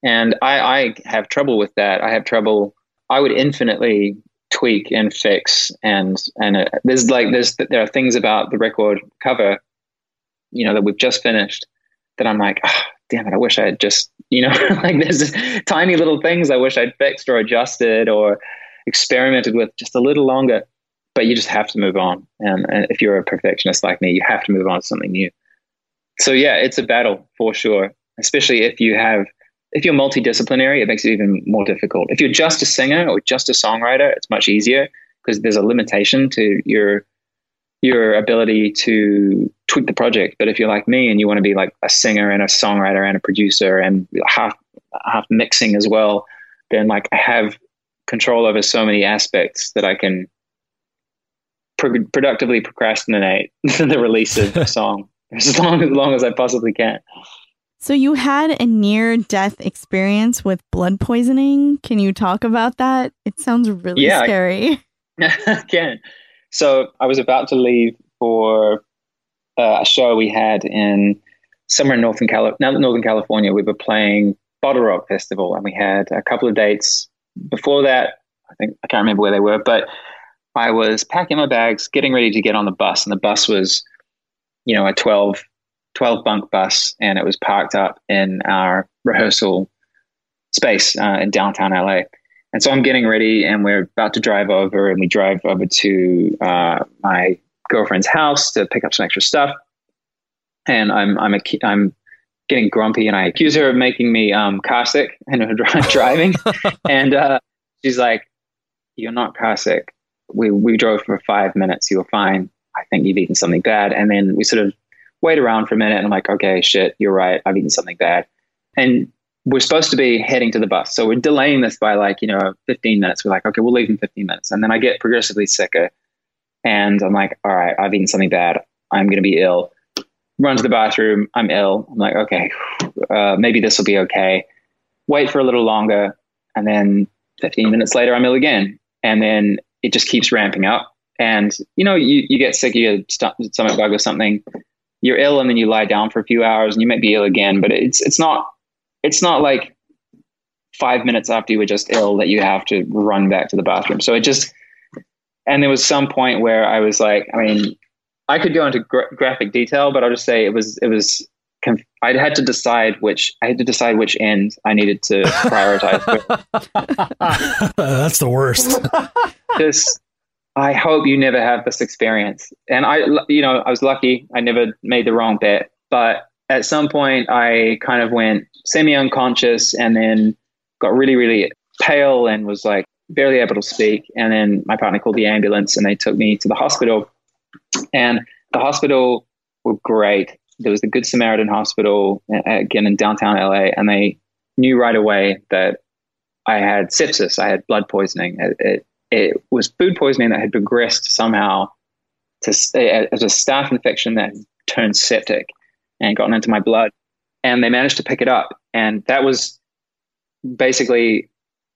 And I, I have trouble with that. I have trouble i would infinitely tweak and fix and and uh, there's like there's there are things about the record cover you know that we've just finished that i'm like oh, damn it i wish i had just you know [laughs] like there's tiny little things i wish i'd fixed or adjusted or experimented with just a little longer but you just have to move on. And, and if you're a perfectionist like me you have to move on to something new. So yeah it's a battle for sure especially if you have if you're multidisciplinary, it makes it even more difficult. If you're just a singer or just a songwriter, it's much easier because there's a limitation to your your ability to tweak the project. But if you're like me and you want to be like a singer and a songwriter and a producer and half half mixing as well, then like I have control over so many aspects that I can pro- productively procrastinate [laughs] the release of a song [laughs] as long as long as I possibly can. So you had a near death experience with blood poisoning. Can you talk about that? It sounds really scary. Yeah, I- scary. [laughs] Again, so I was about to leave for uh, a show we had in somewhere in Northern, Cali- now Northern California. We were playing Bottle Rock Festival, and we had a couple of dates before that. I think I can't remember where they were, but I was packing my bags, getting ready to get on the bus, and the bus was, you know, a 12, 12 bunk bus, and it was parked up in our rehearsal space uh, in downtown LA. And so I'm getting ready, and we're about to drive over, and we drive over to uh, my girlfriend's house to pick up some extra stuff. And I'm I'm a, I'm getting grumpy, and I accuse her of making me um, car sick and her [laughs] driving. [laughs] and uh, she's like, "You're not car sick. We we drove for five minutes. You were fine. I think you've eaten something bad." And then we sort of wait around for a minute, and I'm like, "Okay, shit, you're right. I've eaten something bad." And we're supposed to be heading to the bus. So we're delaying this by like, you know, 15 minutes. We're like, okay, we'll leave in 15 minutes. And then I get progressively sicker. And I'm like, all right, I've eaten something bad. I'm going to be ill. Run to the bathroom. I'm ill. I'm like, okay, uh, maybe this will be okay. Wait for a little longer. And then 15 minutes later, I'm ill again. And then it just keeps ramping up. And, you know, you, you get sick, you get st- stomach bug or something. You're ill and then you lie down for a few hours and you might be ill again, but it's, it's not, it's not like five minutes after you were just ill that you have to run back to the bathroom. So it just, and there was some point where I was like, I mean, I could go into gra- graphic detail, but I'll just say it was, it was, conf- I had to decide which, I had to decide which end I needed to prioritize. [laughs] That's the worst. [laughs] this, I hope you never have this experience. And I, you know, I was lucky. I never made the wrong bet, but at some point I kind of went semi unconscious and then got really, really pale and was like barely able to speak. And then my partner called the ambulance and they took me to the hospital. And the hospital were great. There was the Good Samaritan Hospital uh, again in downtown LA, and they knew right away that I had sepsis. I had blood poisoning. It, it, it was food poisoning that had progressed somehow to as a staph infection that turned septic and gotten into my blood. And they managed to pick it up. And that was basically,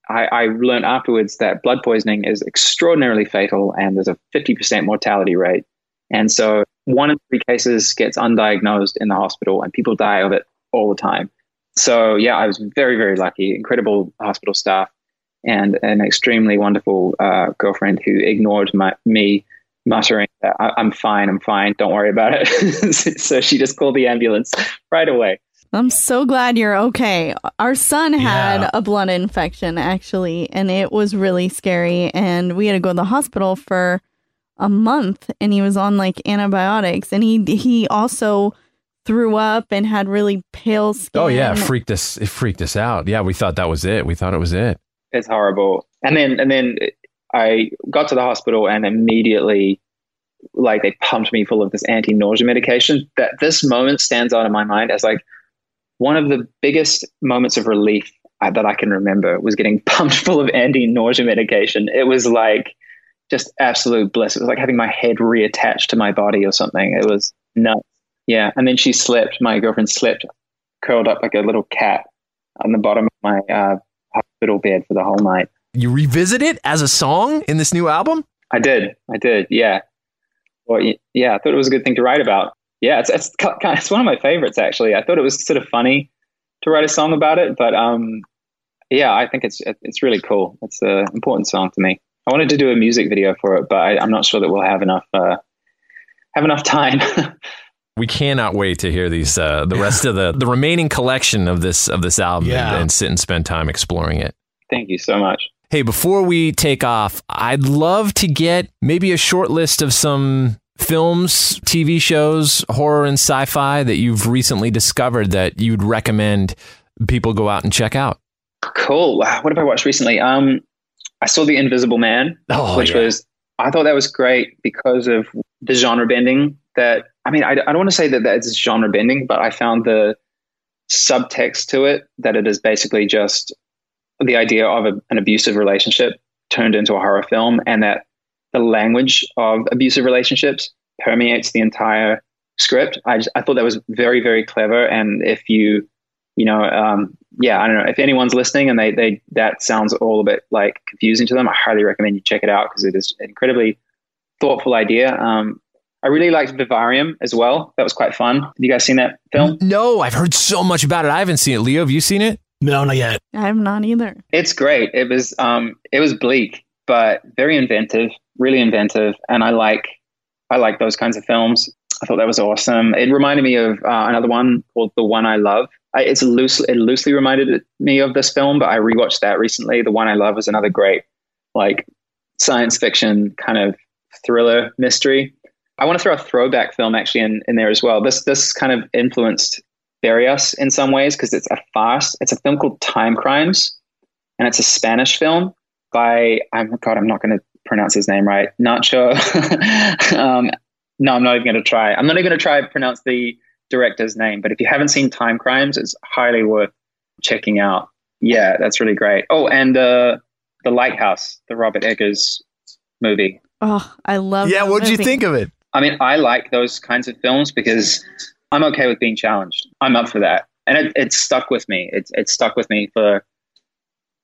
I, I learned afterwards that blood poisoning is extraordinarily fatal and there's a 50% mortality rate. And so one in three cases gets undiagnosed in the hospital and people die of it all the time. So yeah, I was very, very lucky, incredible hospital staff and an extremely wonderful uh, girlfriend who ignored my, me muttering, I- I'm fine, I'm fine, don't worry about it. [laughs] so she just called the ambulance right away. I'm so glad you're okay. Our son had Yeah. a blood infection actually, and it was really scary. And we had to go to the hospital for a month, and he was on like antibiotics, and he he also threw up and had really pale skin. Oh yeah, it freaked us. It freaked us out. Yeah, we thought that was it. We thought it was it. It's horrible. And then and then I got to the hospital and immediately like they pumped me full of this anti-nausea medication. That this moment stands out in my mind as like one of the biggest moments of relief I, that I can remember was getting [laughs] pumped full of anti-nausea medication. It was like just absolute bliss. It was like having my head reattached to my body or something. It was nuts. Yeah. And then she slept. My girlfriend slept, curled up like a little cat on the bottom of my uh, hospital bed for the whole night. You revisit it as a song in this new album. I did. I did. Yeah. Well, yeah. I thought it was a good thing to write about. Yeah, it's it's kind it's one of my favorites actually. I thought it was sort of funny to write a song about it, but um, yeah, I think it's it's really cool. It's an important song to me. I wanted to do a music video for it, but I, I'm not sure that we'll have enough uh, have enough time. [laughs] We cannot wait to hear these uh, the rest of the the remaining collection of this of this album Yeah. and, and sit and spend time exploring it. Thank you so much. Hey, before we take off, I'd love to get maybe a short list of some films, TV shows, horror and sci-fi that you've recently discovered that you'd recommend people go out and check out. Cool. What have I watched recently? Um, I saw The Invisible Man, Oh, which yeah. was I thought that was great because of the genre bending. That I mean, I, I don't want to say that that's genre bending, but I found the subtext to it that it is basically just the idea of a, an abusive relationship turned into a horror film, and that the language of abusive relationships permeates the entire script. I just, I thought that was very very clever, and if you you know um, yeah I don't know if anyone's listening and they they that sounds all a bit like confusing to them, I highly recommend you check it out because it is an incredibly thoughtful idea. Um, I really liked Vivarium as well. That was quite fun. Have you guys seen that film? No, I've heard so much about it. I haven't seen it. Leo, have you seen it? No, not yet. I have not either. It's great. It was um, it was bleak, but very inventive, really inventive, and I like I like those kinds of films. I thought that was awesome. It reminded me of uh, another one called The One I Love. I, it's loosely it loosely reminded me of this film, but I rewatched that recently. The One I Love was another great like science fiction kind of thriller mystery. I want to throw a throwback film actually in, in there as well. This this kind of influenced Bury Us in some ways because it's a farce. It's a film called Timecrimes, and it's a Spanish film by I'm God. I'm not going to pronounce his name right. Nacho. [laughs] um, no, I'm not even going to try. I'm not even going to try to pronounce the director's name. But if you haven't seen Timecrimes, it's highly worth checking out. Yeah, that's really great. Oh, and uh, the Lighthouse, the Robert Eggers movie. Oh, I love. Yeah, what did you think of it? I mean, I like those kinds of films because I'm okay with being challenged. I'm up for that, and it, it stuck with me. It it stuck with me for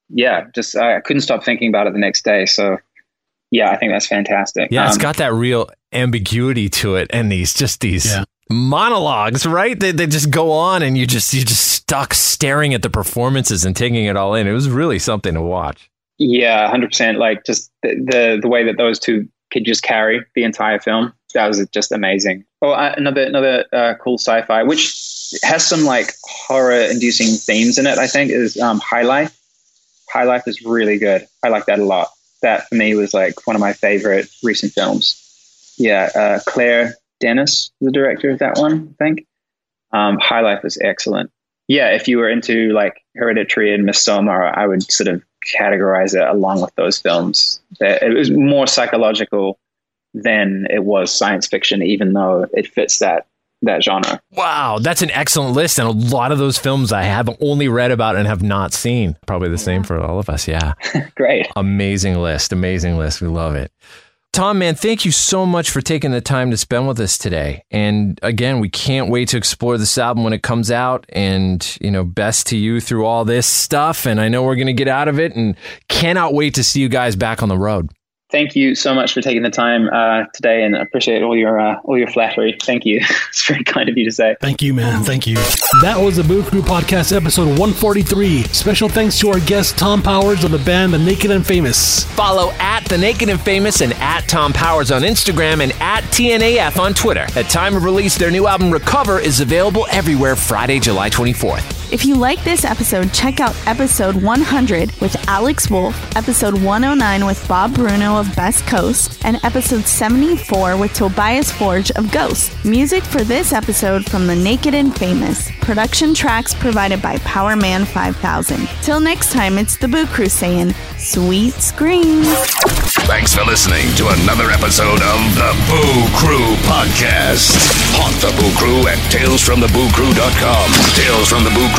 yeah, just I couldn't stop thinking about it the next day. So yeah, I think that's fantastic. Yeah, it's um, got that real ambiguity to it, and these just these Yeah. monologues, right? They they just go on, and you just you just stuck staring at the performances and taking it all in. It was really something to watch. Yeah, hundred percent. Like just the, the the way that those two could just carry the entire film. That was just amazing. Oh, uh, another another uh, cool sci-fi, which has some like horror-inducing themes in it. I think is um, High Life. High Life is really good. I like that a lot. That for me was like one of my favorite recent films. Yeah, uh, Claire Denis, the director of that one, I think. Um, High Life is excellent. Yeah, if you were into like Hereditary and Midsommar, I would sort of categorize it along with those films. It was more psychological than it was science fiction, even though it fits that that genre. Wow, that's an excellent list, and a lot of those films I have only read about and have not seen. Probably the same for all of us. Yeah, [laughs] Great. amazing list, amazing list. We love it. Thom, man, thank you so much for taking the time to spend with us today. And again, we can't wait to explore this album when it comes out. And, you know, best to you through all this stuff. And I know we're going to get out of it and cannot wait to see you guys back on the road. Thank you so much for taking the time uh, today, and I appreciate all your uh, all your flattery. Thank you. [laughs] it's very kind of you to say. Thank you, man. Thank you. That was the Boo Crew Podcast, episode 143. Special thanks to our guest, Thom Powers of the band The Naked and Famous. Follow at The Naked and Famous and at Thom Powers on Instagram and at TNAF on Twitter. At time of release, their new album Recover is available everywhere Friday, July 24th. If you like this episode, check out episode 100 with Alex Wolff, episode 109 with Bob Bruno of Best Coast, and episode 74 with Tobias Forge of Ghost. Music for this episode from The Naked and Famous. Production tracks provided by Powerman 5000. Till next time, it's the Boo Crew saying, sweet screams. Thanks for listening to another episode of the Boo Crew Podcast. Haunt the Boo Crew at talesfromthebooCrew.com. Tales from the Boo Crew